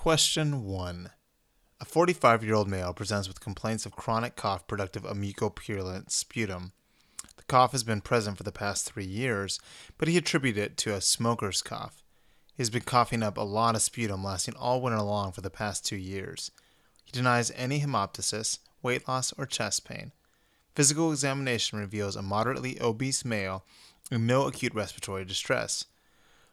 Question 1. A 45 year old male presents with complaints of chronic cough productive of mucopurulent sputum. The cough has been present for the past three years, but he attributed it to a smoker's cough. He has been coughing up a lot of sputum lasting all winter long for the past two years. He denies any hemoptysis, weight loss, or chest pain. Physical examination reveals a moderately obese male with no acute respiratory distress.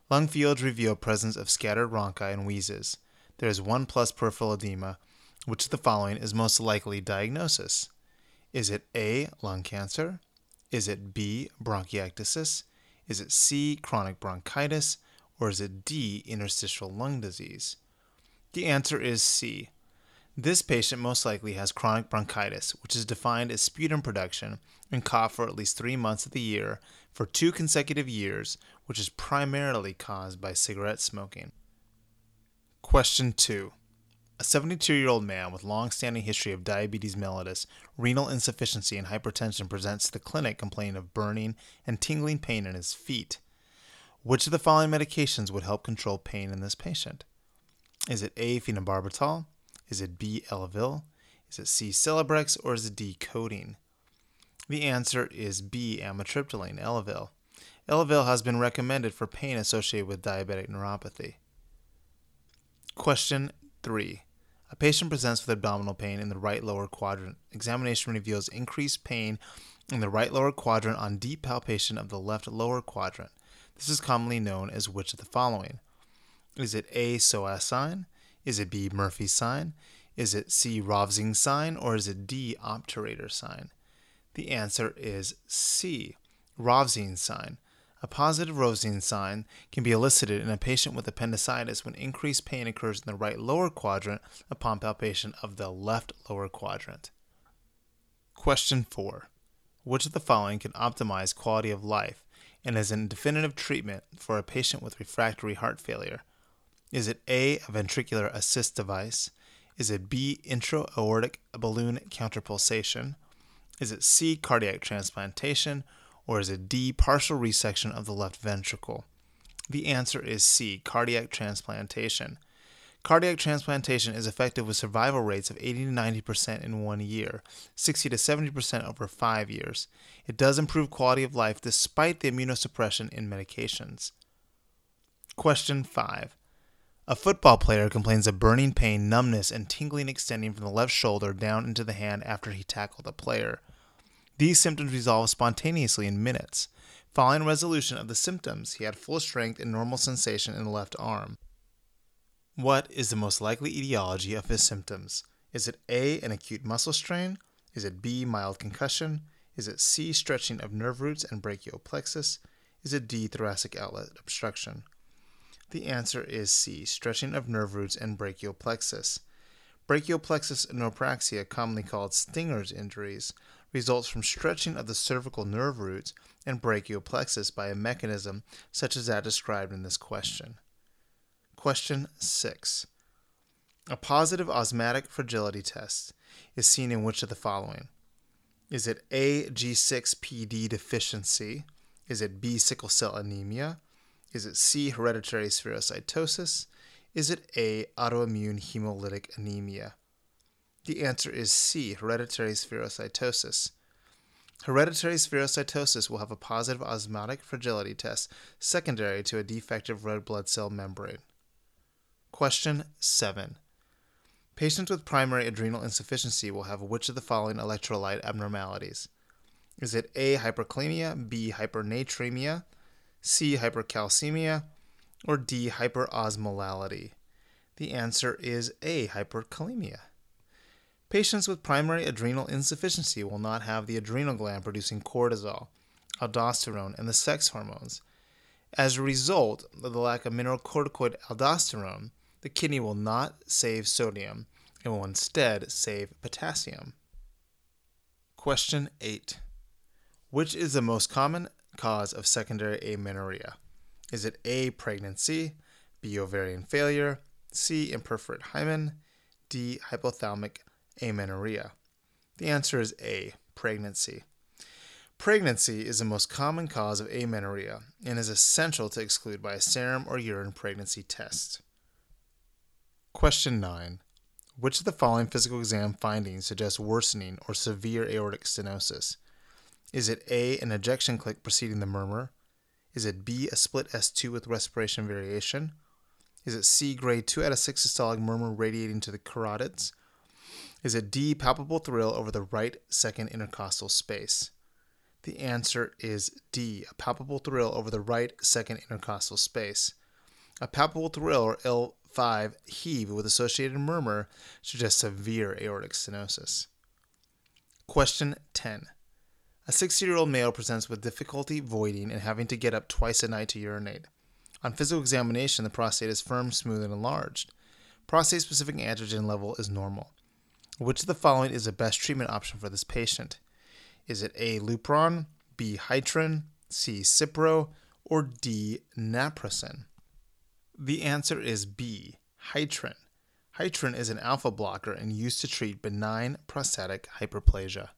Lung fields reveal presence of scattered rhonchi and wheezes. There is 1 plus peripheral edema. Which of the following is most likely diagnosis? Is it A, lung cancer? Is it B, bronchiectasis? Is it C, chronic bronchitis? Or is it D, interstitial lung disease? The answer is C. This patient most likely has chronic bronchitis, which is defined as sputum production and cough for at least three months of the year for two consecutive years, which is primarily caused by cigarette smoking. Question 2. A 72 year old man with long standing history of diabetes mellitus, renal insufficiency, and hypertension presents to the clinic complaining of burning and tingling pain in his feet. Which of the following medications would help control pain in this patient? Is it A. phenobarbital? Is it B. Elavil? Is it C. Celebrex? Or is it D. Codeine? The answer is B. Amitriptyline, Elavil. Elavil has been recommended for pain associated with diabetic neuropathy. Question 3. A patient presents with abdominal pain in the right lower quadrant. Examination reveals increased pain in the right lower quadrant on deep palpation of the left lower quadrant. This is commonly known as which of the following? Is it A. Psoas sign? Is it B. Murphy sign? Is it C. Rovsing sign? Or is it D. Obturator sign? The answer is C. Rovsing sign. A positive Rovsing sign can be elicited in a patient with appendicitis when increased pain occurs in the right lower quadrant upon palpation of the left lower quadrant. Question 4. Which of the following can optimize quality of life and is a definitive treatment for a patient with refractory heart failure? Is it A, a ventricular assist device? Is it B, intra-aortic balloon counterpulsation? Is it C, cardiac transplantation? Or is it D, partial resection of the left ventricle? The answer is C, cardiac transplantation. Cardiac transplantation is effective with survival rates of 80 to 90% in one year, 60 to 70% over five years. It does improve quality of life despite the immunosuppression in medications. Question 5. A football player complains of burning pain, numbness, and tingling extending from the left shoulder down into the hand after he tackled a player. These symptoms resolved spontaneously in minutes. Following resolution of the symptoms, he had full strength and normal sensation in the left arm. What is the most likely etiology of his symptoms? Is it A, an acute muscle strain? Is it B, mild concussion? Is it C, stretching of nerve roots and brachial plexus? Is it D, thoracic outlet obstruction? The answer is C, stretching of nerve roots and brachial plexus. Brachial plexus neurapraxia, commonly called Stinger's injuries, results from stretching of the cervical nerve roots and brachial plexus by a mechanism such as that described in this question. Question 6. A positive osmotic fragility test is seen in which of the following? Is it A, G6PD deficiency? Is it B, sickle cell anemia? Is it C, hereditary spherocytosis? Is it A, autoimmune hemolytic anemia? The answer is C, hereditary spherocytosis. Hereditary spherocytosis will have a positive osmotic fragility test secondary to a defective red blood cell membrane. Question 7. Patients with primary adrenal insufficiency will have which of the following electrolyte abnormalities? Is it A. Hyperkalemia, B. Hypernatremia, C. Hypercalcemia, or D. Hyperosmolality? The answer is A. Hyperkalemia. Patients with primary adrenal insufficiency will not have the adrenal gland producing cortisol, aldosterone, and the sex hormones. As a result of the lack of mineralocorticoid aldosterone, the kidney will not save sodium and will instead save potassium. Question 8. Which is the most common cause of secondary amenorrhea? Is it A. Pregnancy, B. Ovarian failure, C. Imperforate hymen, D. Hypothalamic amenorrhea? The answer is A, pregnancy. Pregnancy is the most common cause of amenorrhea and is essential to exclude by a serum or urine pregnancy test. Question 9. Which of the following physical exam findings suggest worsening or severe aortic stenosis? Is it A, an ejection click preceding the murmur? Is it B, a split S2 with respiration variation? Is it C, grade 2 out of 6 systolic murmur radiating to the carotids? Is it D, palpable thrill over the right second intercostal space? The answer is D, a palpable thrill over the right second intercostal space. A palpable thrill or LV heave with associated murmur suggests severe aortic stenosis. Question 10. A 60 year old male presents with difficulty voiding and having to get up twice a night to urinate. On physical examination, the prostate is firm, smooth, and enlarged. Prostate specific androgen level is normal. Which of the following is the best treatment option for this patient? Is it A. Lupron, B. Hytrin, C. Cipro, or D. Naproxen? The answer is B. Hytrin. Hytrin is an alpha blocker and used to treat benign prostatic hyperplasia.